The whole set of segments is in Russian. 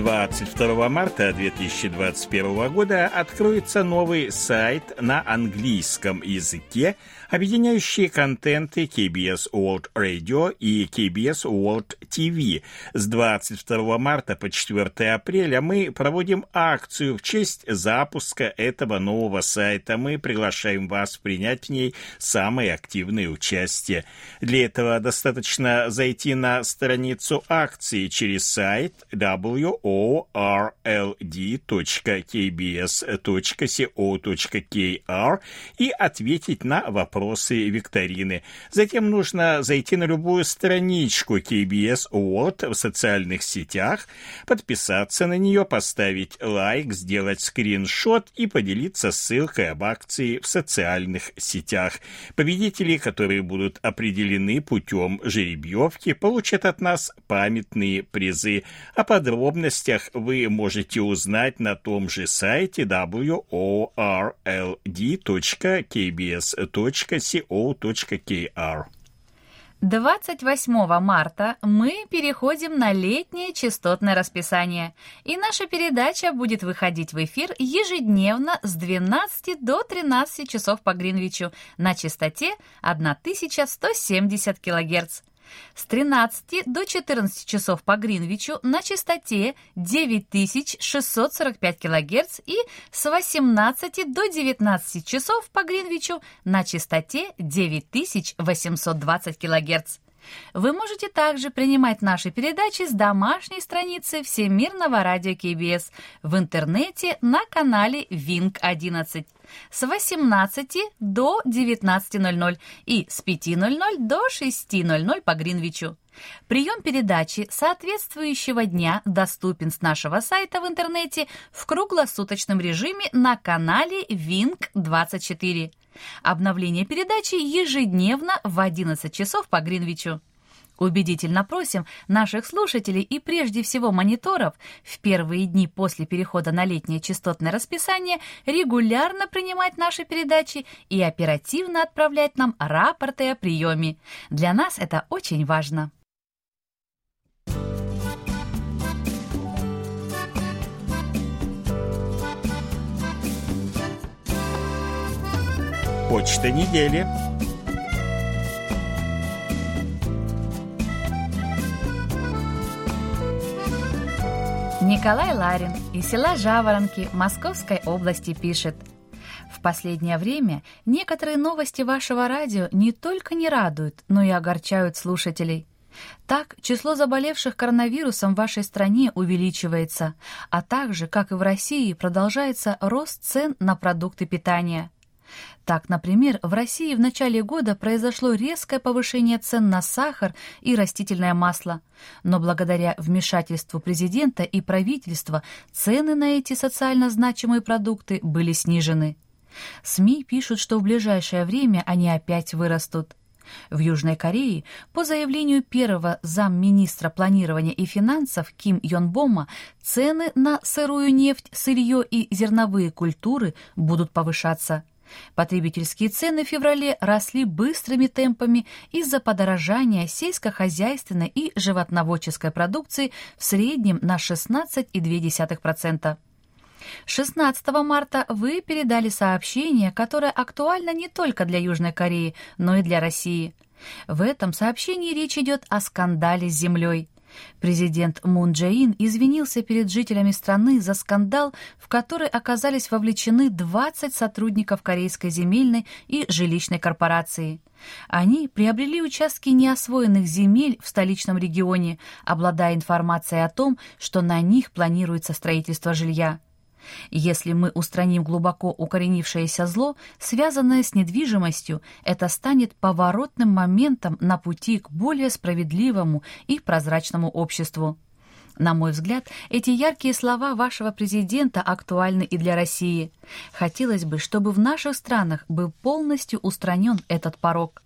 22 марта 2021 года откроется новый сайт на английском языке, объединяющий контенты KBS World Radio и KBS World TV. С 22 марта по 4 апреля мы проводим акцию в честь запуска этого нового сайта. Мы приглашаем вас принять в ней самое активное участие. Для этого достаточно зайти на страницу акции через сайт WO orld.kbs.co.kr и ответить на вопросы викторины. Затем нужно зайти на любую страничку KBS World в социальных сетях, подписаться на нее, поставить лайк, сделать скриншот и поделиться ссылкой об акции в социальных сетях. Победители, которые будут определены путем жеребьевки, получат от нас памятные призы. О подробностях подробностях вы можете узнать на том же сайте world.kbs.co.kr. 28 марта мы переходим на летнее частотное расписание, и наша передача будет выходить в эфир ежедневно с 12 до 13 часов по Гринвичу на частоте 1170 кГц с 13 до 14 часов по Гринвичу на частоте 9645 кГц и с 18 до 19 часов по Гринвичу на частоте 9820 кГц. Вы можете также принимать наши передачи с домашней страницы Всемирного радио КБС в интернете на канале Винк 11 с 18 до 19.00 и с 5.00 до 6.00 по Гринвичу. Прием передачи соответствующего дня доступен с нашего сайта в интернете в круглосуточном режиме на канале Винк 24. Обновление передачи ежедневно в 11 часов по Гринвичу. Убедительно просим наших слушателей и прежде всего мониторов в первые дни после перехода на летнее частотное расписание регулярно принимать наши передачи и оперативно отправлять нам рапорты о приеме. Для нас это очень важно. Почта недели. Николай Ларин из села Жаворонки Московской области пишет. В последнее время некоторые новости вашего радио не только не радуют, но и огорчают слушателей. Так, число заболевших коронавирусом в вашей стране увеличивается, а также, как и в России, продолжается рост цен на продукты питания – так, например, в России в начале года произошло резкое повышение цен на сахар и растительное масло, но благодаря вмешательству президента и правительства цены на эти социально значимые продукты были снижены. СМИ пишут, что в ближайшее время они опять вырастут. В Южной Корее, по заявлению первого замминистра планирования и финансов Ким Йонбома, цены на сырую нефть, сырье и зерновые культуры будут повышаться. Потребительские цены в феврале росли быстрыми темпами из-за подорожания сельскохозяйственной и животноводческой продукции в среднем на 16,2%. 16 марта вы передали сообщение, которое актуально не только для Южной Кореи, но и для России. В этом сообщении речь идет о скандале с землей. Президент Мун Джаин извинился перед жителями страны за скандал, в который оказались вовлечены 20 сотрудников Корейской земельной и жилищной корпорации. Они приобрели участки неосвоенных земель в столичном регионе, обладая информацией о том, что на них планируется строительство жилья. Если мы устраним глубоко укоренившееся зло, связанное с недвижимостью, это станет поворотным моментом на пути к более справедливому и прозрачному обществу. На мой взгляд, эти яркие слова вашего президента актуальны и для России. Хотелось бы, чтобы в наших странах был полностью устранен этот порог.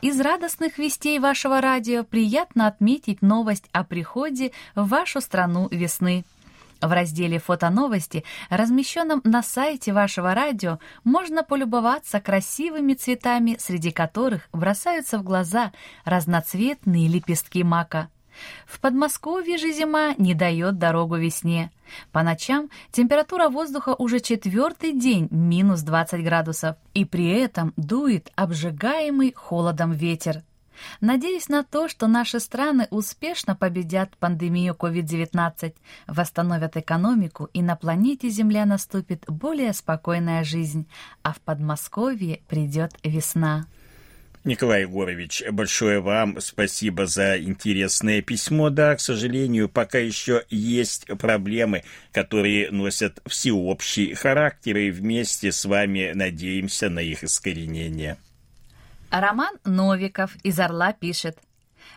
Из радостных вестей вашего радио приятно отметить новость о приходе в вашу страну весны. В разделе «Фотоновости», размещенном на сайте вашего радио, можно полюбоваться красивыми цветами, среди которых бросаются в глаза разноцветные лепестки мака. В Подмосковье же зима не дает дорогу весне. По ночам температура воздуха уже четвертый день минус 20 градусов, и при этом дует обжигаемый холодом ветер. Надеюсь на то, что наши страны успешно победят пандемию COVID-19, восстановят экономику и на планете Земля наступит более спокойная жизнь, а в Подмосковье придет весна. Николай Егорович, большое вам спасибо за интересное письмо. Да, к сожалению, пока еще есть проблемы, которые носят всеобщий характер, и вместе с вами надеемся на их искоренение. Роман Новиков из «Орла» пишет.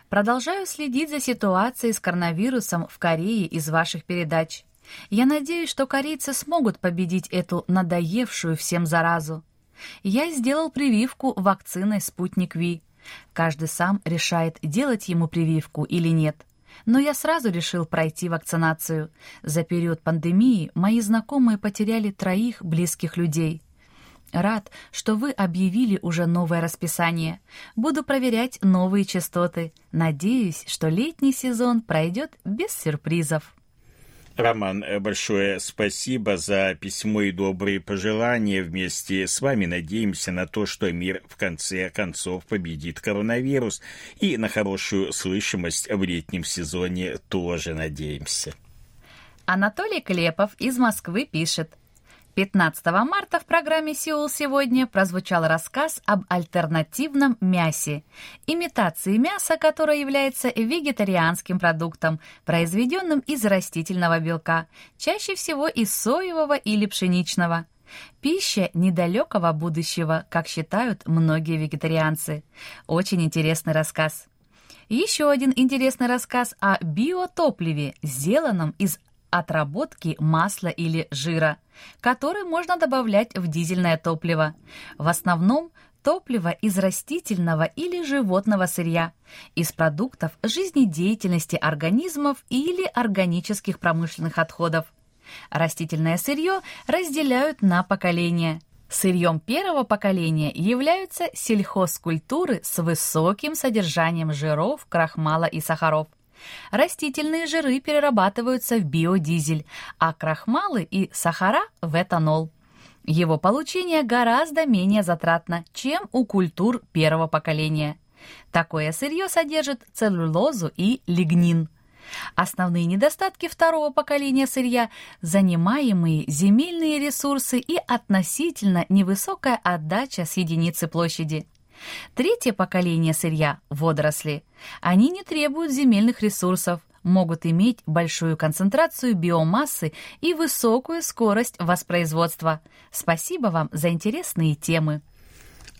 Продолжаю следить за ситуацией с коронавирусом в Корее из ваших передач. Я надеюсь, что корейцы смогут победить эту надоевшую всем заразу. Я сделал прививку вакциной «Спутник Ви». Каждый сам решает, делать ему прививку или нет. Но я сразу решил пройти вакцинацию. За период пандемии мои знакомые потеряли троих близких людей – Рад, что вы объявили уже новое расписание. Буду проверять новые частоты. Надеюсь, что летний сезон пройдет без сюрпризов. Роман, большое спасибо за письмо и добрые пожелания. Вместе с вами надеемся на то, что мир в конце концов победит коронавирус. И на хорошую слышимость в летнем сезоне тоже надеемся. Анатолий Клепов из Москвы пишет. 15 марта в программе «Сеул сегодня» прозвучал рассказ об альтернативном мясе, имитации мяса, которое является вегетарианским продуктом, произведенным из растительного белка, чаще всего из соевого или пшеничного. Пища недалекого будущего, как считают многие вегетарианцы. Очень интересный рассказ. Еще один интересный рассказ о биотопливе, сделанном из отработки масла или жира, который можно добавлять в дизельное топливо. В основном топливо из растительного или животного сырья, из продуктов жизнедеятельности организмов или органических промышленных отходов. Растительное сырье разделяют на поколения. Сырьем первого поколения являются сельхозкультуры с высоким содержанием жиров, крахмала и сахаров – Растительные жиры перерабатываются в биодизель, а крахмалы и сахара – в этанол. Его получение гораздо менее затратно, чем у культур первого поколения. Такое сырье содержит целлюлозу и лигнин. Основные недостатки второго поколения сырья – занимаемые земельные ресурсы и относительно невысокая отдача с единицы площади. Третье поколение сырья – водоросли. Они не требуют земельных ресурсов, могут иметь большую концентрацию биомассы и высокую скорость воспроизводства. Спасибо вам за интересные темы.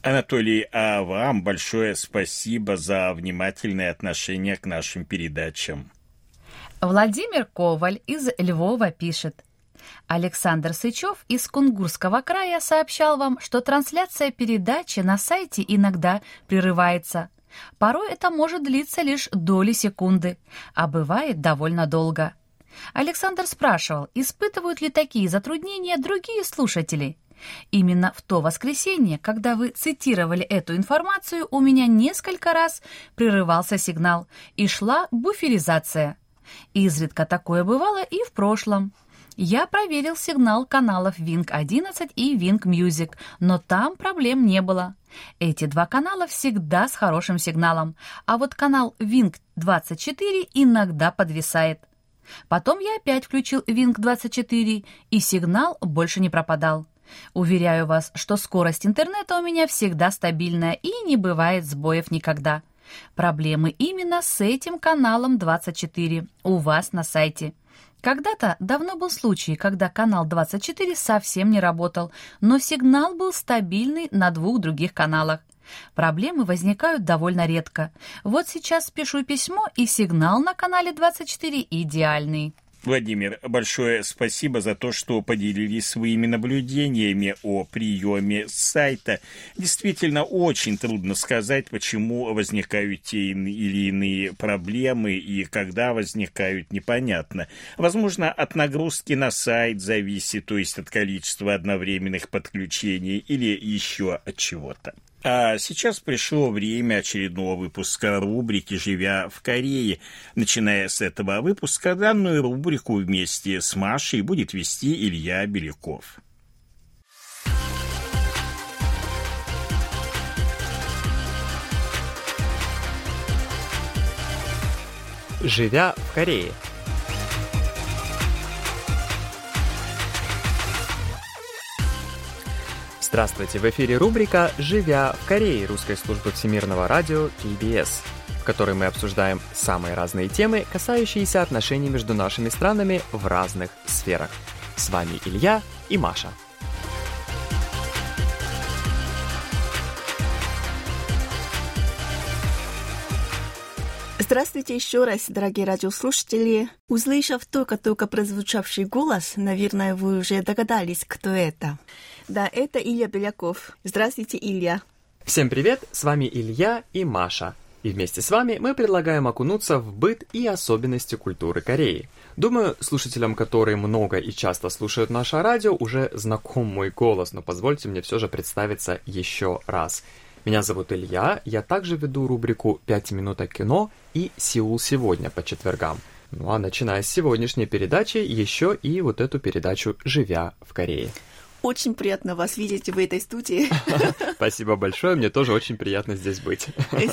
Анатолий, а вам большое спасибо за внимательное отношение к нашим передачам. Владимир Коваль из Львова пишет – Александр Сычев из Кунгурского края сообщал вам, что трансляция передачи на сайте иногда прерывается. Порой это может длиться лишь доли секунды, а бывает довольно долго. Александр спрашивал, испытывают ли такие затруднения другие слушатели. Именно в то воскресенье, когда вы цитировали эту информацию, у меня несколько раз прерывался сигнал и шла буферизация. Изредка такое бывало и в прошлом. Я проверил сигнал каналов Wing 11 и Wing Music, но там проблем не было. Эти два канала всегда с хорошим сигналом, а вот канал Wing 24 иногда подвисает. Потом я опять включил Wing 24, и сигнал больше не пропадал. Уверяю вас, что скорость интернета у меня всегда стабильная и не бывает сбоев никогда. Проблемы именно с этим каналом 24 у вас на сайте. Когда-то давно был случай, когда канал 24 совсем не работал, но сигнал был стабильный на двух других каналах. Проблемы возникают довольно редко. Вот сейчас пишу письмо, и сигнал на канале 24 идеальный. Владимир, большое спасибо за то, что поделились своими наблюдениями о приеме сайта. Действительно, очень трудно сказать, почему возникают те или иные проблемы и когда возникают, непонятно. Возможно, от нагрузки на сайт зависит, то есть от количества одновременных подключений или еще от чего-то. А сейчас пришло время очередного выпуска рубрики «Живя в Корее». Начиная с этого выпуска, данную рубрику вместе с Машей будет вести Илья Беляков. «Живя в Корее» Здравствуйте, в эфире рубрика «Живя в Корее» русской службы всемирного радио KBS, в которой мы обсуждаем самые разные темы, касающиеся отношений между нашими странами в разных сферах. С вами Илья и Маша. Здравствуйте еще раз, дорогие радиослушатели. Услышав только-только прозвучавший голос, наверное, вы уже догадались, кто это. Да, это Илья Беляков. Здравствуйте, Илья. Всем привет, с вами Илья и Маша. И вместе с вами мы предлагаем окунуться в быт и особенности культуры Кореи. Думаю, слушателям, которые много и часто слушают наше радио, уже знаком мой голос, но позвольте мне все же представиться еще раз. Меня зовут Илья, я также веду рубрику «5 минут о кино» и «Сеул сегодня» по четвергам. Ну а начиная с сегодняшней передачи, еще и вот эту передачу «Живя в Корее». Очень приятно вас видеть в этой студии. Спасибо большое, мне тоже очень приятно здесь быть.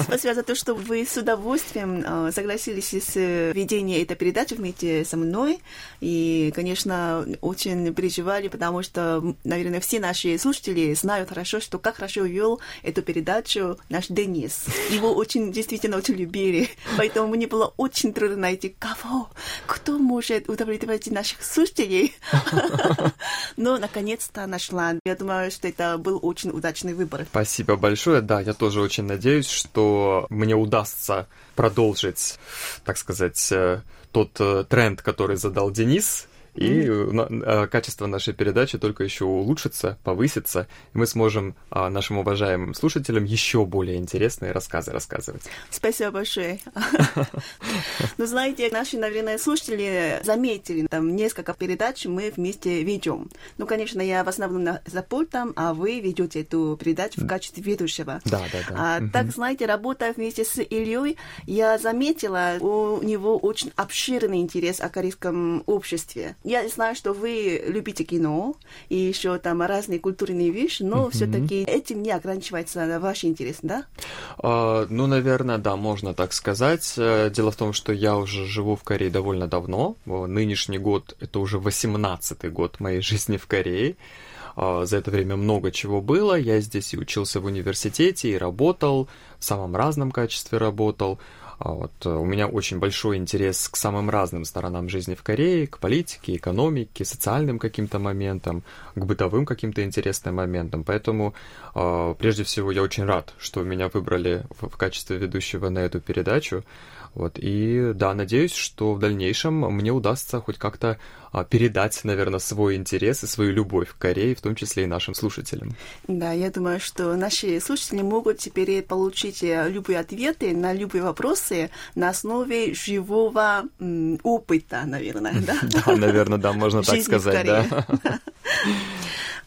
Спасибо за то, что вы с удовольствием э, согласились с э, ведением этой передачи вместе со мной. И, конечно, очень переживали, потому что, наверное, все наши слушатели знают хорошо, что как хорошо вел эту передачу наш Денис. Его очень, действительно, очень любили. Поэтому мне было очень трудно найти кого, кто может удовлетворить наших слушателей. Но, наконец-то, место нашла. Я думаю, что это был очень удачный выбор. Спасибо большое. Да, я тоже очень надеюсь, что мне удастся продолжить, так сказать, э, тот э, тренд, который задал Денис и mm-hmm. качество нашей передачи только еще улучшится, повысится, и мы сможем а, нашим уважаемым слушателям еще более интересные рассказы рассказывать. Спасибо большое. Ну, знаете, наши, наверное, слушатели заметили, там несколько передач мы вместе ведем. Ну, конечно, я в основном за пультом, а вы ведете эту передачу в качестве ведущего. Да, да, да. А, так, знаете, работая вместе с Ильей, я заметила, у него очень обширный интерес о корейском обществе. Я знаю, что вы любите кино и еще там разные культурные вещи, но mm-hmm. все-таки этим не ограничивается ваш интерес, да? Uh, ну, наверное, да, можно так сказать. Э, дело в том, что я уже живу в Корее довольно давно. Нынешний год — это уже 18-й год моей жизни в Корее. А, за это время много чего было. Я здесь и учился в университете, и работал, в самом разном качестве работал. А вот э, у меня очень большой интерес к самым разным сторонам жизни в Корее, к политике, экономике, социальным каким-то моментам, к бытовым каким-то интересным моментам. Поэтому, а, прежде всего, я очень рад, что меня выбрали в качестве ведущего на эту передачу. Вот, и да, надеюсь, что в дальнейшем мне удастся хоть как-то а, передать, наверное, свой интерес и свою любовь к Корее, в том числе и нашим слушателям. Да, я думаю, что наши слушатели могут теперь получить э, любые ответы на любые вопросы на основе живого опыта, наверное, да? Да, наверное, да, можно так сказать, да.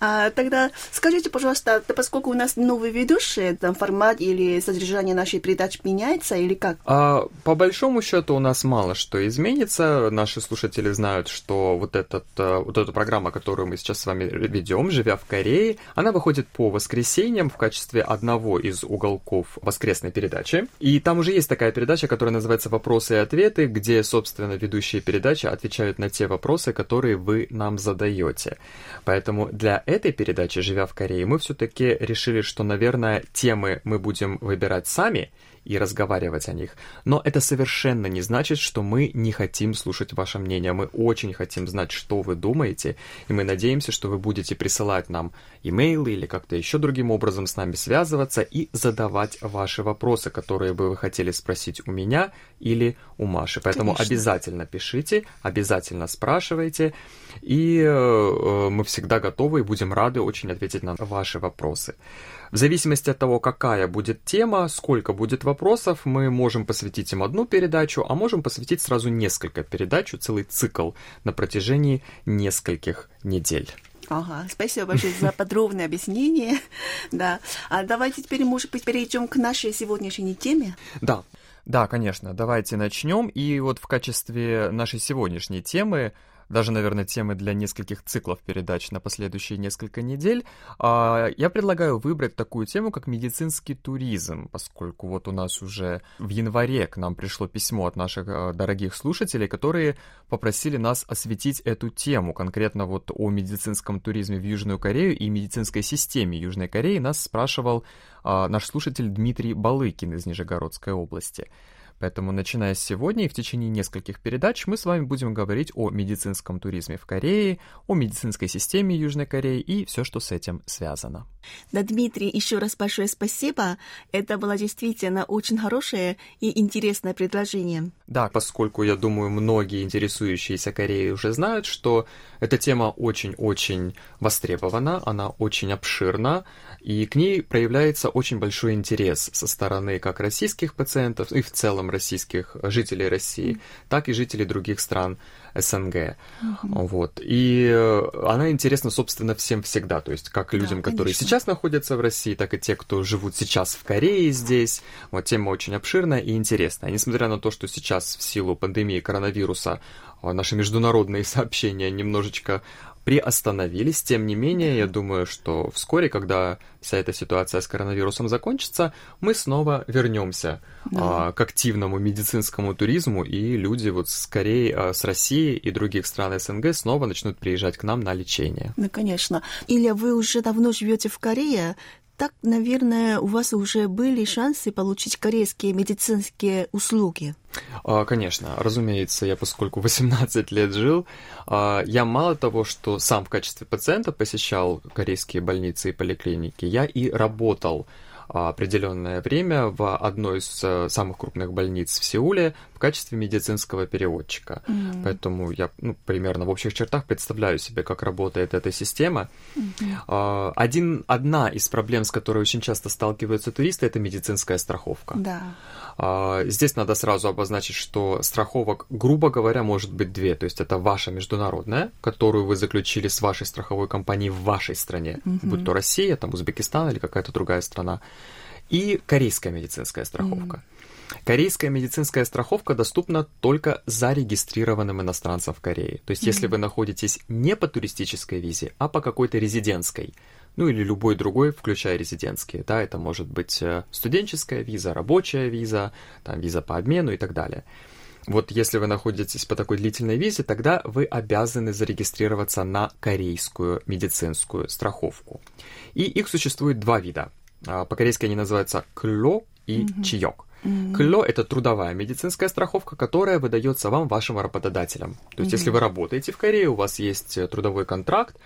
А, тогда скажите, пожалуйста, поскольку у нас новый ведущий, там формат или содержание нашей передачи меняется или как? А, по большому счету у нас мало что изменится. Наши слушатели знают, что вот, этот, э, вот эта программа, которую мы сейчас с вами ведем, живя в Корее, она выходит по воскресеньям в качестве одного из уголков воскресной передачи. И там уже есть такая передача, которая называется «Вопросы и ответы», где, собственно, ведущие передачи отвечают на те вопросы, которые вы нам задаете. Поэтому для этой передачи «Живя в Корее» мы все-таки решили, что, наверное, темы мы будем выбирать сами, и разговаривать о них. Но это совершенно не значит, что мы не хотим слушать ваше мнение. Мы очень хотим знать, что вы думаете, и мы надеемся, что вы будете присылать нам имейлы или как-то еще другим образом с нами связываться и задавать ваши вопросы, которые бы вы хотели спросить у меня или у Маши. Поэтому Конечно. обязательно пишите, обязательно спрашивайте, и э, мы всегда готовы и будем рады очень ответить на ваши вопросы. В зависимости от того, какая будет тема, сколько будет вопросов, мы можем посвятить им одну передачу, а можем посвятить сразу несколько передач, целый цикл на протяжении нескольких недель. Ага, спасибо большое за подробное объяснение. Да. А давайте теперь, может быть, перейдем к нашей сегодняшней теме. Да. Да, конечно, давайте начнем. И вот в качестве нашей сегодняшней темы даже, наверное, темы для нескольких циклов передач на последующие несколько недель, а, я предлагаю выбрать такую тему, как медицинский туризм, поскольку вот у нас уже в январе к нам пришло письмо от наших а, дорогих слушателей, которые попросили нас осветить эту тему, конкретно вот о медицинском туризме в Южную Корею и медицинской системе Южной Кореи нас спрашивал а, наш слушатель Дмитрий Балыкин из Нижегородской области. Поэтому, начиная с сегодня и в течение нескольких передач, мы с вами будем говорить о медицинском туризме в Корее, о медицинской системе Южной Кореи и все, что с этим связано. Да, Дмитрий, еще раз большое спасибо. Это было действительно очень хорошее и интересное предложение. Да, поскольку, я думаю, многие интересующиеся Кореей уже знают, что эта тема очень-очень востребована, она очень обширна, и к ней проявляется очень большой интерес со стороны как российских пациентов и в целом российских жителей России, так и жителей других стран СНГ. Mm-hmm. Вот. И э, она интересна, собственно, всем всегда. То есть как людям, да, которые сейчас находятся в России, так и те, кто живут сейчас в Корее здесь. Вот тема очень обширная и интересная. Несмотря на то, что сейчас в силу пандемии коронавируса а, наши международные сообщения немножечко приостановились. Тем не менее, я думаю, что вскоре, когда вся эта ситуация с коронавирусом закончится, мы снова вернемся да. а, к активному медицинскому туризму, и люди вот скорее а, с России и других стран СНГ снова начнут приезжать к нам на лечение. Ну, конечно. Или вы уже давно живете в Корее, так, наверное, у вас уже были шансы получить корейские медицинские услуги. А, конечно, разумеется, я поскольку 18 лет жил, а, я мало того, что сам в качестве пациента посещал корейские больницы и поликлиники, я и работал определенное время в одной из э, самых крупных больниц в Сеуле в качестве медицинского переводчика. Mm-hmm. Поэтому я ну, примерно в общих чертах представляю себе, как работает эта система. Mm-hmm. Один, одна из проблем, с которой очень часто сталкиваются туристы, это медицинская страховка. Да. А, здесь надо сразу обозначить, что страховок, грубо говоря, может быть две. То есть это ваша международная, которую вы заключили с вашей страховой компанией в вашей стране, mm-hmm. будь то Россия, там Узбекистан или какая-то другая страна, и корейская медицинская страховка. Mm-hmm. Корейская медицинская страховка доступна только зарегистрированным иностранцам в Корее. То есть, mm-hmm. если вы находитесь не по туристической визе, а по какой-то резидентской, ну или любой другой, включая резидентские, да, это может быть э, студенческая виза, рабочая виза, там виза по обмену и так далее. Вот если вы находитесь по такой длительной визе, тогда вы обязаны зарегистрироваться на корейскую медицинскую страховку. И их существует два вида. А, по-корейски они называются кло и mm-hmm. Mm-hmm. КЛО – это трудовая медицинская страховка, которая выдается вам вашим работодателем. То есть, mm-hmm. если вы работаете в Корее, у вас есть э, трудовой контракт,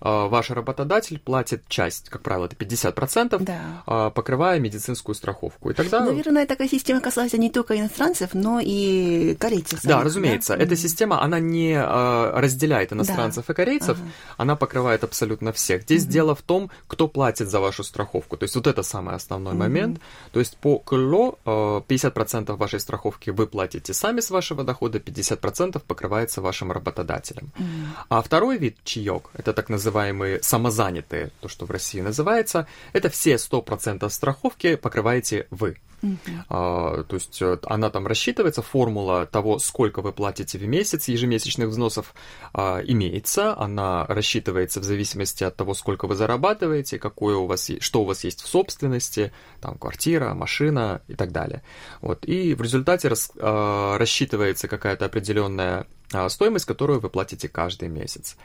ваш работодатель платит часть, как правило, это 50%, да. А, покрывая медицинскую страховку. И тогда... Наверное, такая система касается не только иностранцев, но и корейцев. Да, разумеется. Да? Эта система, она не а, разделяет иностранцев да. и корейцев, ага. она покрывает абсолютно всех. Здесь угу. дело в том, кто платит за вашу страховку. То есть вот это самый основной угу. момент. То есть по КЛО 50% вашей страховки вы платите сами с вашего дохода, 50% покрывается вашим работодателем. Угу. А второй вид чаек, это так называемый называемые самозанятые, то, что в России называется, это все 100% страховки покрываете вы. Uh-huh. А, то есть э, она там рассчитывается, формула того, сколько вы платите в месяц ежемесячных взносов а, имеется, она рассчитывается в зависимости от того, сколько вы зарабатываете, какое у вас, что у вас есть в собственности, там квартира, машина и так далее. Вот. И в результате рас, а, рассчитывается какая-то определенная а, стоимость, которую вы платите каждый месяц.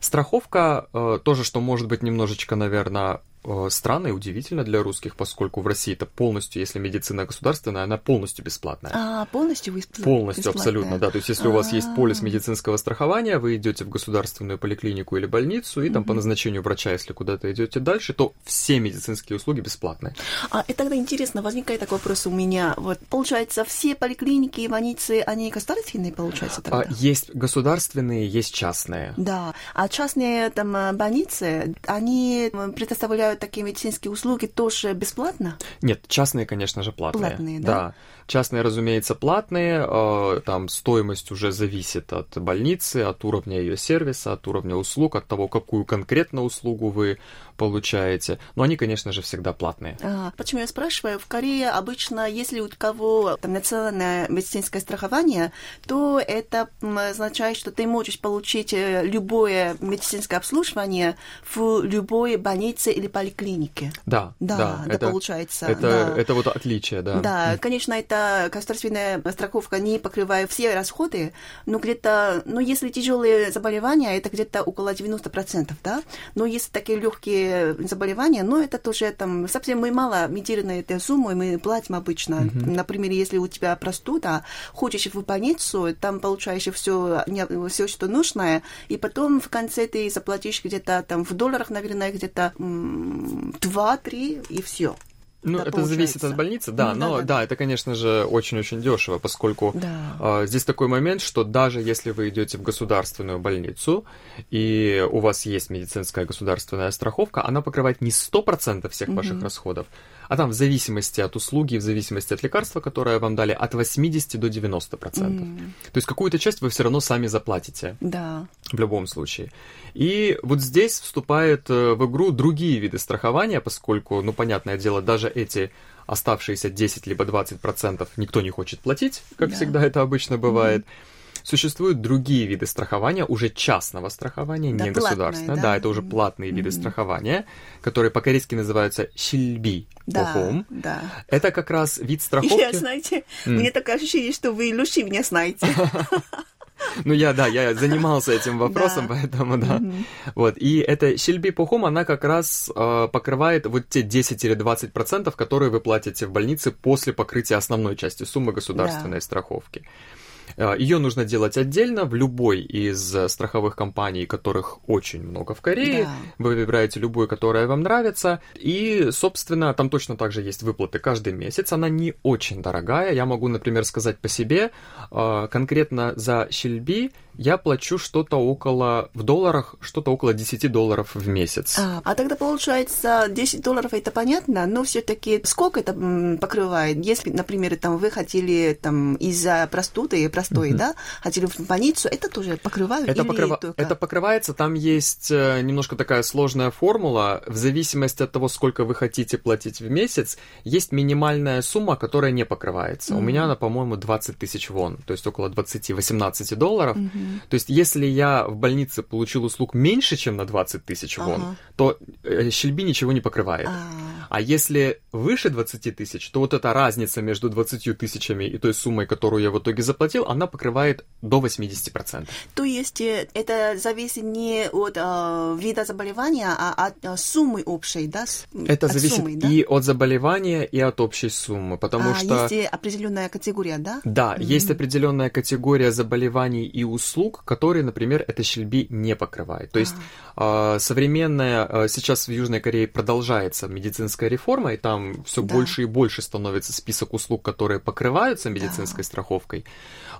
Страховка э, тоже, что может быть немножечко, наверное, странно и удивительно для русских, поскольку в России это полностью, если медицина государственная, она полностью бесплатная. А, полностью бесплатная? Полностью, абсолютно, да. То есть, если у вас есть полис а. медицинского страхования, вы идете в государственную поликлинику или больницу, и там по назначению врача, если куда-то идете дальше, то все медицинские услуги бесплатные. А, и тогда интересно, возникает такой вопрос у меня. Вот, получается, все поликлиники и больницы, они государственные, получается, тогда? А, есть государственные, есть частные. Да. А частные там э, больницы, они предоставляют такие медицинские услуги тоже бесплатно? Нет, частные, конечно же, платные. Платные, да? Да. Частные, разумеется, платные. Э, там стоимость уже зависит от больницы, от уровня ее сервиса, от уровня услуг, от того, какую конкретно услугу вы получаете. Но они, конечно же, всегда платные. А, почему я спрашиваю? В Корее обычно, если у кого там национальное медицинское страхование, то это означает, что ты можешь получить э, любое медицинское обслуживание в любой больнице или поликлинике. Да, да, да, это, получается. Это, да. это вот отличие, да. Да, конечно, это государственная страховка не покрывает все расходы, но где-то, ну, если тяжелые заболевания, это где-то около 90%, да, но если такие легкие заболевания, но это тоже там совсем мы мало медированные этой суммы мы платим обычно. Mm-hmm. Например, если у тебя простуда, хочешь в больницу, там получаешь все, все, что нужно, и потом в конце ты заплатишь где-то там в долларах, наверное, где-то 2-3 и все. Ну, это, это зависит от больницы, да, ну, но да, да, да, это, конечно же, очень-очень дешево, поскольку да. э, здесь такой момент, что даже если вы идете в государственную больницу и у вас есть медицинская государственная страховка, она покрывает не 100% всех угу. ваших расходов, а там в зависимости от услуги, в зависимости от лекарства, которое вам дали, от 80 до 90%. Mm. То есть какую-то часть вы все равно сами заплатите. Да. В любом случае. И вот здесь вступают э, в игру другие виды страхования, поскольку, ну, понятное дело, даже эти оставшиеся 10 либо 20% никто не хочет платить, как да. всегда это обычно бывает. Mm. Существуют другие виды страхования, уже частного страхования, да, не государственного. Да? да, это уже платные виды mm-hmm. страхования, которые по-корейски называются щильби. Да, да. Это как раз вид страховки. Я, знаете, mm. мне такое ощущение, что вы лучше меня знаете. Ну, я, да, я занимался этим вопросом, да. поэтому, да. Mm-hmm. Вот, и эта щельби пухом, она как раз э, покрывает вот те 10 или 20 процентов, которые вы платите в больнице после покрытия основной части суммы государственной да. страховки. Э, Ее нужно делать отдельно в любой из страховых компаний, которых очень много в Корее. Да. Вы выбираете любую, которая вам нравится. И, собственно, там точно так же есть выплаты каждый месяц. Она не очень дорогая. Я могу, например, сказать по себе, э, конкретно за Щельби я плачу что-то около, в долларах, что-то около 10 долларов в месяц. А, а тогда получается 10 долларов это понятно, но все-таки сколько это покрывает? Если, например, там вы хотели там из-за простуды, простой, uh-huh. да, хотели в больницу, это тоже покрывают это, покрыва... только... это покрывается, там есть э, немножко такая сложная формула, в зависимости от того, сколько вы хотите платить в месяц, есть минимальная сумма, которая не покрывается. Uh-huh. У меня она, по-моему, 20 тысяч вон, то есть около 20-18 долларов. То есть, если я в больнице получил услуг меньше, чем на 20 тысяч вон, ага. то э, щельби ничего не покрывает. А-а-а. А если выше 20 тысяч, то вот эта разница между 20 тысячами и той суммой, которую я в итоге заплатил, она покрывает до 80%. То есть, э, это зависит не от э, вида заболевания, а от э, суммы общей, да? Это от зависит суммы, да? и от заболевания, и от общей суммы, потому а, что... есть определенная категория, да? Да, mm-hmm. есть определенная категория заболеваний и услуг, услуг, которые, например, это щельби не покрывает. То есть а. современная а, сейчас в Южной Корее продолжается медицинская реформа, и там все да. больше и больше становится список услуг, которые покрываются медицинской да. страховкой.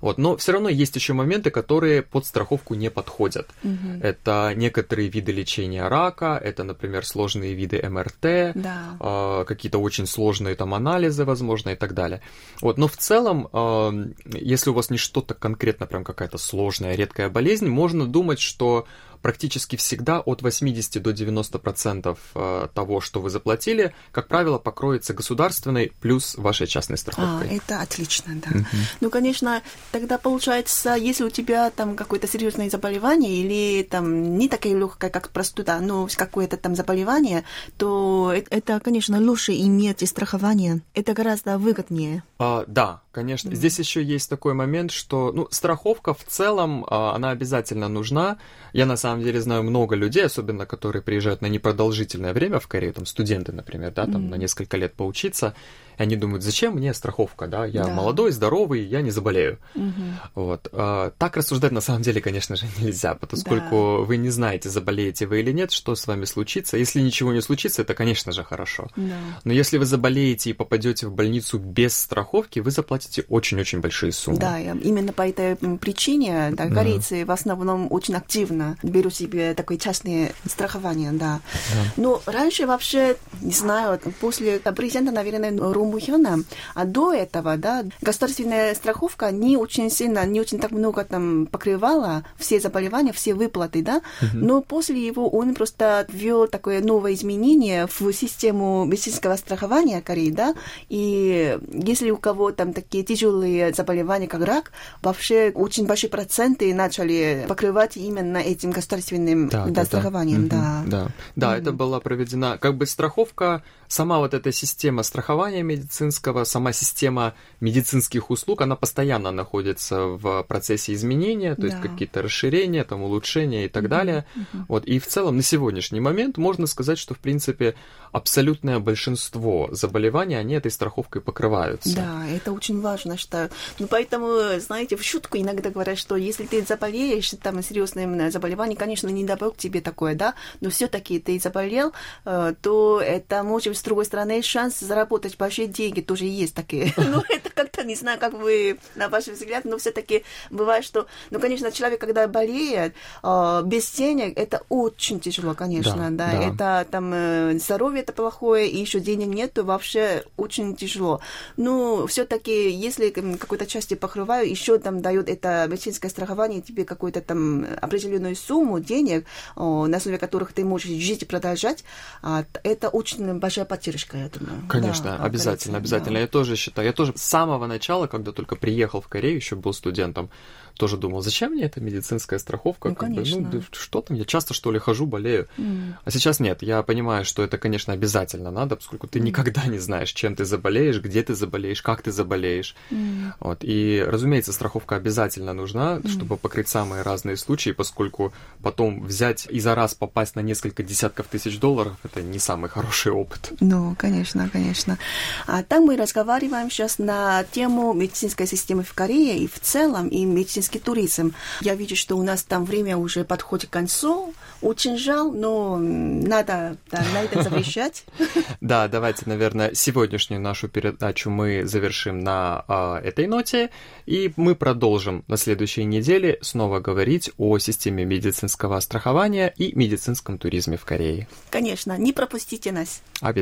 Вот, но все равно есть еще моменты, которые под страховку не подходят. Угу. Это некоторые виды лечения рака, это, например, сложные виды МРТ, да. э, какие-то очень сложные там анализы, возможно, и так далее. Вот, но в целом, э, если у вас не что-то конкретно, прям какая-то сложная, редкая болезнь, можно думать, что практически всегда от 80 до 90 процентов э, того, что вы заплатили, как правило, покроется государственной плюс вашей частной страховкой. А, это отлично, да. Угу. Ну, конечно, тогда получается, если у тебя там какое-то серьезное заболевание или там не такое легкое, как простуда, но какое-то там заболевание, то это, конечно, лучше иметь страхование. Это гораздо выгоднее. А, да, конечно. Mm. Здесь еще есть такой момент, что ну, страховка в целом, а, она обязательно нужна. Я на самом деле знаю много людей, особенно которые приезжают на непродолжительное время в Корею, там студенты, например, да, там mm. на несколько лет поучиться. Они думают, зачем мне страховка, да? Я да. молодой, здоровый, я не заболею. Mm-hmm. Вот. А, так рассуждать на самом деле, конечно же, нельзя, поскольку да. вы не знаете, заболеете вы или нет, что с вами случится. Если ничего не случится, это, конечно же, хорошо. Да. Но если вы заболеете и попадете в больницу без страховки, вы заплатите очень-очень большие суммы. Да, именно по этой причине да, корейцы в основном очень активно берут себе такое частное страхование, да. да. Но раньше вообще, не знаю, после президента, наверное, Румухена, а до этого, да, государственная страховка не очень сильно, не очень так много там покрывала все заболевания, все выплаты, да, но после его он просто ввел такое новое изменение в систему медицинского страхования Кореи, да, и если у кого там такие тяжелые заболевания, как рак, вообще очень большие проценты начали покрывать именно этим государственным да, да, страхованием, да. Да, да, да mm это была проведена, как бы страховка, сама вот эта система страхования медицинского, сама система медицинских услуг, она постоянно находится в процессе изменения, то да. есть какие-то расширения, там, улучшения и так mm далее. mm Вот, и в целом на сегодняшний момент можно сказать, что, в принципе, абсолютное большинство заболеваний, они этой страховкой покрываются. Да, это очень важно, что... Ну, поэтому, знаете, в шутку иногда говорят, что если ты заболеешь, там, серьезным заболеванием, конечно, не дай бог тебе такое, да, но все таки ты заболел, э, то это может, с другой стороны, шанс заработать большие деньги тоже есть такие. Ну, это как-то, не знаю, как вы, на ваш взгляд, но все таки бывает, что... Ну, конечно, человек, когда болеет, э, без денег, это очень тяжело, конечно, да, это там э, здоровье это плохое, и еще денег нет, то вообще очень тяжело. Но все-таки, если какой-то части покрываю, еще там дает это медицинское страхование тебе какую-то там определенную сумму денег, на основе которых ты можешь жить и продолжать, а, это очень большая поддержка, я думаю. Конечно, да, обязательно, обязательно. Да. Я тоже считаю. Я тоже с самого начала, когда только приехал в Корею, еще был студентом, тоже думал, зачем мне эта медицинская страховка? Ну, конечно. Бы, ну, что там, я часто, что ли, хожу, болею. Mm. А сейчас нет, я понимаю, что это, конечно, обязательно надо, поскольку ты mm. никогда не знаешь, чем ты заболеешь, где ты заболеешь, как ты заболеешь. Mm. Вот. И, разумеется, страховка обязательно нужна, mm. чтобы покрыть самые разные случаи, поскольку потом взять и за раз попасть на несколько десятков тысяч долларов, это не самый хороший опыт. Ну, конечно, конечно. А там мы разговариваем сейчас на тему медицинской системы в Корее и в целом, и медицинский туризм. Я вижу, что у нас там время уже подходит к концу. Очень жал, но надо да, на этом завершать. Да, давайте, наверное, сегодняшнюю нашу передачу мы завершим на а, этой ноте, и мы продолжим на следующей неделе снова говорить о системе медицинского страхования и медицинском туризме в Корее. Конечно, не пропустите нас. Обязательно.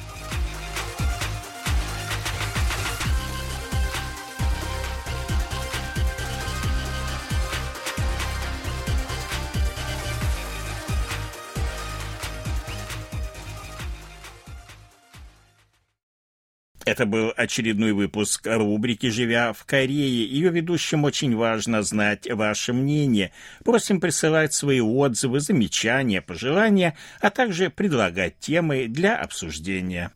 Это был очередной выпуск рубрики «Живя в Корее». Ее ведущим очень важно знать ваше мнение. Просим присылать свои отзывы, замечания, пожелания, а также предлагать темы для обсуждения.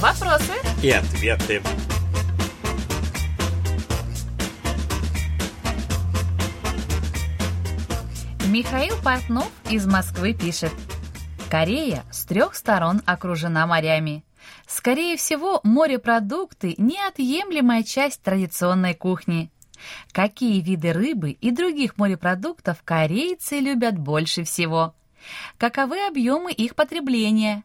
Вопросы и ответы. Михаил Портнов из Москвы пишет. Корея с трех сторон окружена морями. Скорее всего, морепродукты – неотъемлемая часть традиционной кухни. Какие виды рыбы и других морепродуктов корейцы любят больше всего? Каковы объемы их потребления?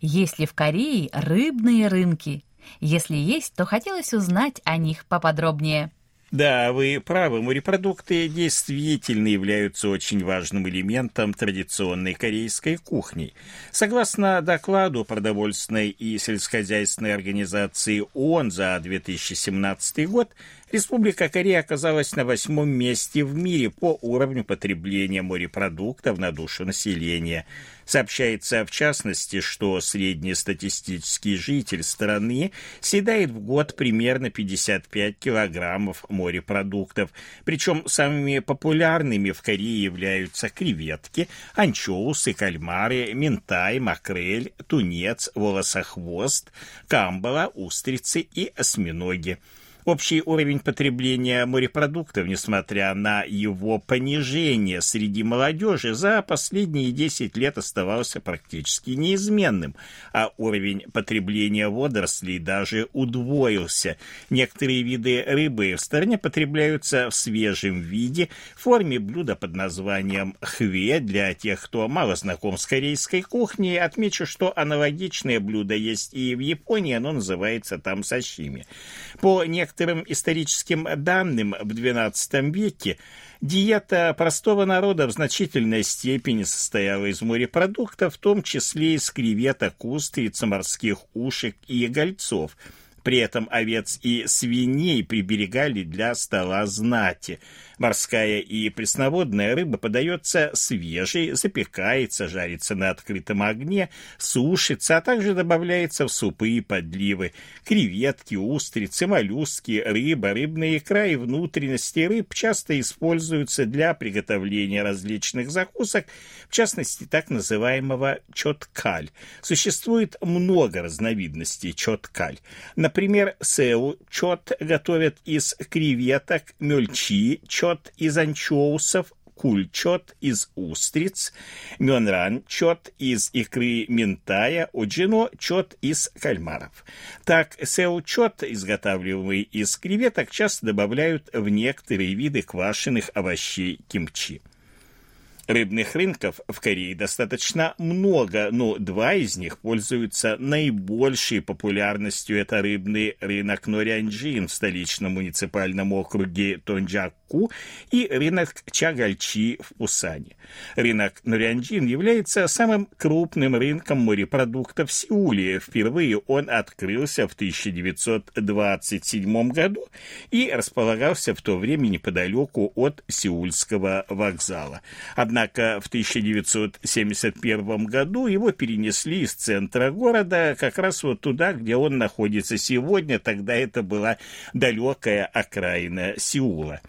Есть ли в Корее рыбные рынки? Если есть, то хотелось узнать о них поподробнее. Да, вы правы, морепродукты действительно являются очень важным элементом традиционной корейской кухни. Согласно докладу продовольственной и сельскохозяйственной организации ООН за 2017 год, Республика Корея оказалась на восьмом месте в мире по уровню потребления морепродуктов на душу населения. Сообщается, в частности, что среднестатистический житель страны съедает в год примерно 55 килограммов морепродуктов. Причем самыми популярными в Корее являются креветки, анчоусы, кальмары, ментай, макрель, тунец, волосохвост, камбала, устрицы и осьминоги. Общий уровень потребления морепродуктов, несмотря на его понижение среди молодежи, за последние 10 лет оставался практически неизменным, а уровень потребления водорослей даже удвоился. Некоторые виды рыбы в стране потребляются в свежем виде, в форме блюда под названием хве. Для тех, кто мало знаком с корейской кухней, отмечу, что аналогичное блюдо есть и в Японии, оно называется там сашими. По некоторым некоторым историческим данным в XII веке диета простого народа в значительной степени состояла из морепродуктов, в том числе из креветок, устриц, морских ушек и гольцов – при этом овец и свиней приберегали для стола знати. Морская и пресноводная рыба подается свежей, запекается, жарится на открытом огне, сушится, а также добавляется в супы и подливы. Креветки, устрицы, моллюски, рыба, рыбная икра и внутренности рыб часто используются для приготовления различных закусок, в частности, так называемого чоткаль. Существует много разновидностей чоткаль. Например, сеу чот готовят из креветок, мельчи чот из анчоусов, кульчот из устриц, мёнран чот из икры ментая, оджино чот из кальмаров. Так, сеу чот, изготавливаемый из креветок, часто добавляют в некоторые виды квашеных овощей кимчи. Рыбных рынков в Корее достаточно много, но два из них пользуются наибольшей популярностью. Это рыбный рынок Норянджин в столичном муниципальном округе Тонджак Баку и рынок Чагальчи в Пусане. Рынок Нурянджин является самым крупным рынком морепродуктов в Сеуле. Впервые он открылся в 1927 году и располагался в то время неподалеку от Сеульского вокзала. Однако в 1971 году его перенесли из центра города как раз вот туда, где он находится сегодня. Тогда это была далекая окраина Сеула.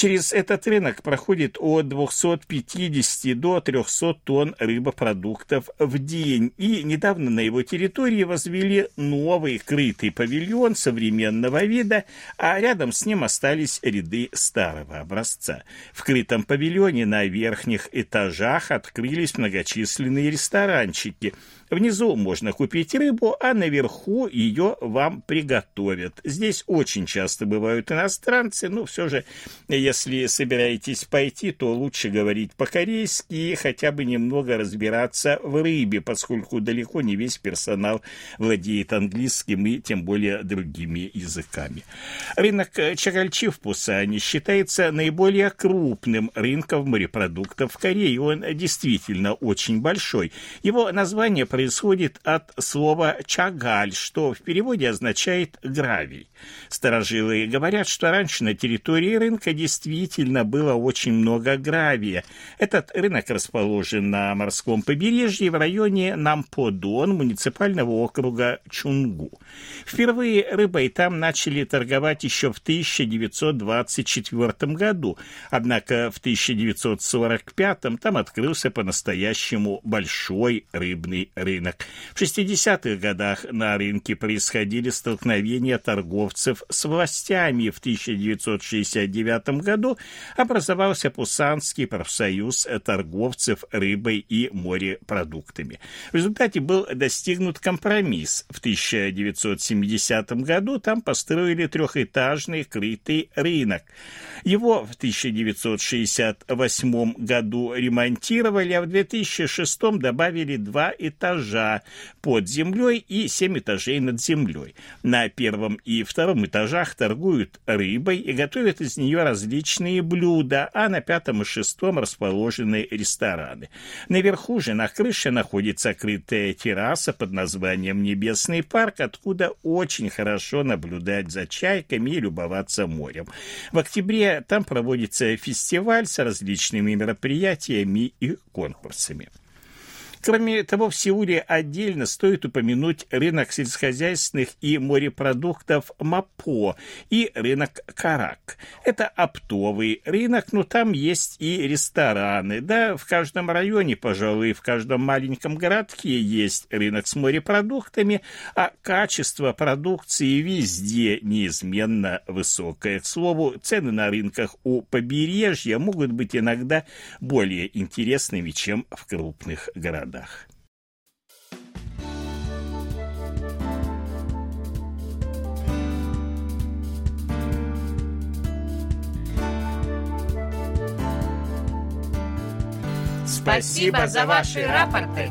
Через этот рынок проходит от 250 до 300 тонн рыбопродуктов в день. И недавно на его территории возвели новый крытый павильон современного вида, а рядом с ним остались ряды старого образца. В крытом павильоне на верхних этажах открылись многочисленные ресторанчики – Внизу можно купить рыбу, а наверху ее вам приготовят. Здесь очень часто бывают иностранцы, но все же, если собираетесь пойти, то лучше говорить по-корейски и хотя бы немного разбираться в рыбе, поскольку далеко не весь персонал владеет английским и тем более другими языками. Рынок Чагальчи в Пусане считается наиболее крупным рынком морепродуктов в Корее. Он действительно очень большой. Его название происходит от слова «чагаль», что в переводе означает «гравий». Старожилы говорят, что раньше на территории рынка действительно было очень много гравия. Этот рынок расположен на морском побережье в районе Намподон муниципального округа Чунгу. Впервые рыбой там начали торговать еще в 1924 году, однако в 1945 там открылся по-настоящему большой рыбный рынок. В 60-х годах на рынке происходили столкновения торговцев с властями. В 1969 году образовался Пусанский профсоюз торговцев рыбой и морепродуктами. В результате был достигнут компромисс. В 1970 году там построили трехэтажный крытый рынок. Его в 1968 году ремонтировали, а в 2006 добавили два этажа этажа под землей и семь этажей над землей. На первом и втором этажах торгуют рыбой и готовят из нее различные блюда, а на пятом и шестом расположены рестораны. Наверху же на крыше находится крытая терраса под названием «Небесный парк», откуда очень хорошо наблюдать за чайками и любоваться морем. В октябре там проводится фестиваль с различными мероприятиями и конкурсами. Кроме того, в Сеуле отдельно стоит упомянуть рынок сельскохозяйственных и морепродуктов МАПО и рынок Карак. Это оптовый рынок, но там есть и рестораны. Да, в каждом районе, пожалуй, в каждом маленьком городке есть рынок с морепродуктами, а качество продукции везде неизменно высокое. К слову, цены на рынках у побережья могут быть иногда более интересными, чем в крупных городах городах. Спасибо за ваши рапорты.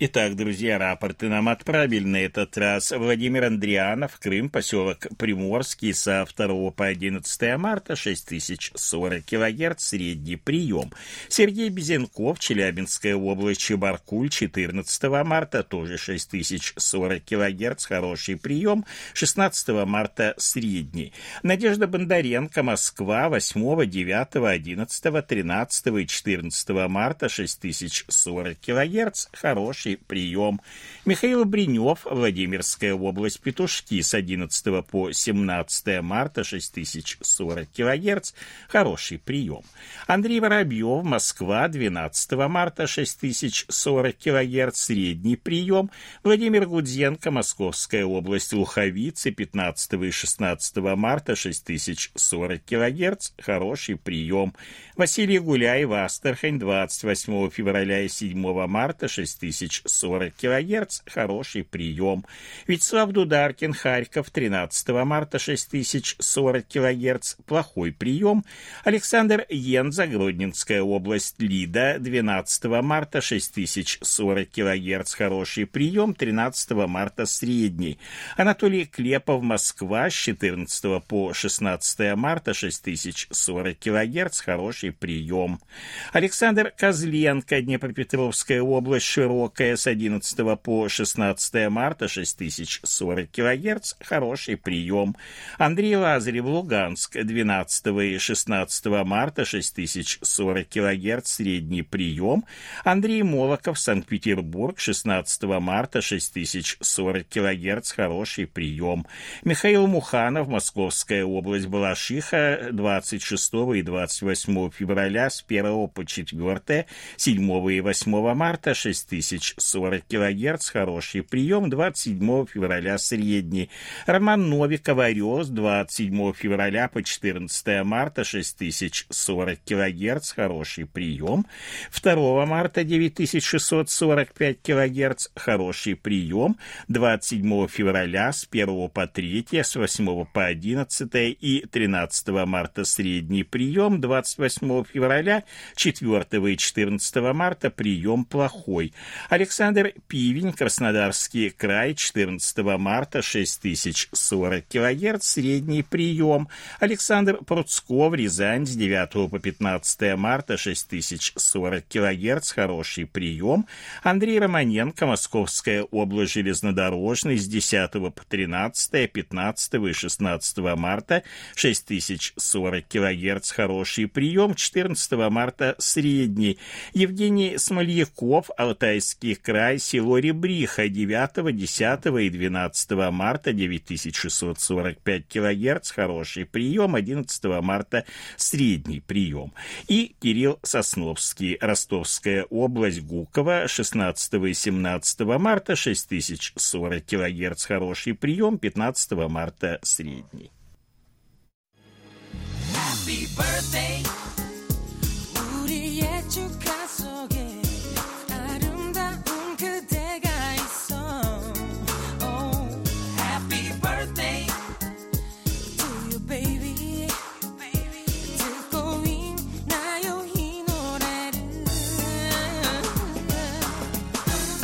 Итак, друзья, рапорты нам отправили на этот раз Владимир Андрианов, Крым, поселок Приморский, со 2 по 11 марта 6040 кГц, средний прием. Сергей Безенков, Челябинская область, Чебаркуль, 14 марта, тоже 6040 кГц, хороший прием, 16 марта средний. Надежда Бондаренко, Москва, 8, 9, 11, 13 и 14 марта, 6040 кГц, хороший горячий прием. Михаил Бринев, Владимирская область, Петушки с 11 по 17 марта 6040 кГц, хороший прием. Андрей Воробьев, Москва, 12 марта 6040 кГц, средний прием. Владимир Гудзенко, Московская область, Луховицы, 15 и 16 марта 6040 кГц, хороший прием. Василий Гуляев, Астрахань, 28 февраля и 7 марта 6040 40 кГц, хороший прием. Вячеслав Дударкин, Харьков, 13 марта 6040 кГц, плохой прием. Александр Йенза, Гродненская область, Лида, 12 марта 6040 кГц, хороший прием. 13 марта средний. Анатолий Клепов, Москва, с 14 по 16 марта 6040 кГц, хороший прием. Александр Козленко, Днепропетровская область, Широкая, с 11 по 16 марта 6040 кГц, хороший прием. Андрей Лазарев, Луганск, 12 и 16 марта 6040 кГц, средний прием. Андрей Молоков, Санкт-Петербург, 16 марта 6040 кГц, хороший прием. Михаил Муханов, Московская область, Балашиха, 26 и 28 февраля с 1 по 4, 7 и 8 марта 6040 40 кГц, хороший прием, 27 февраля средний. Роман Новиков, Орес, 27 февраля по 14 марта, 6040 кГц, хороший прием. 2 марта 9645 кГц, хороший прием. 27 февраля с 1 по 3, с 8 по 11 и 13 марта средний прием. 28 февраля, 4 и 14 марта прием плохой. Александр Пивень, Краснодарский край, 14 марта, 6040 кГц, средний прием. Александр Пруцков, Рязань, с 9 по 15 марта, 6040 кГц, хороший прием. Андрей Романенко, Московская область, железнодорожный, с 10 по 13, 15 и 16 марта, 6040 кГц, хороший прием. 14 марта, средний. Евгений Смольяков, Алтайский край, село Ребриха, 9, 10 и 12 марта 9645 килогерц, хороший прием, 11 марта средний прием. И Кирилл Сосновский, Ростовская область, Гуково, 16 и 17 марта 6040 килогерц, хороший прием, 15 марта средний. Happy birthday,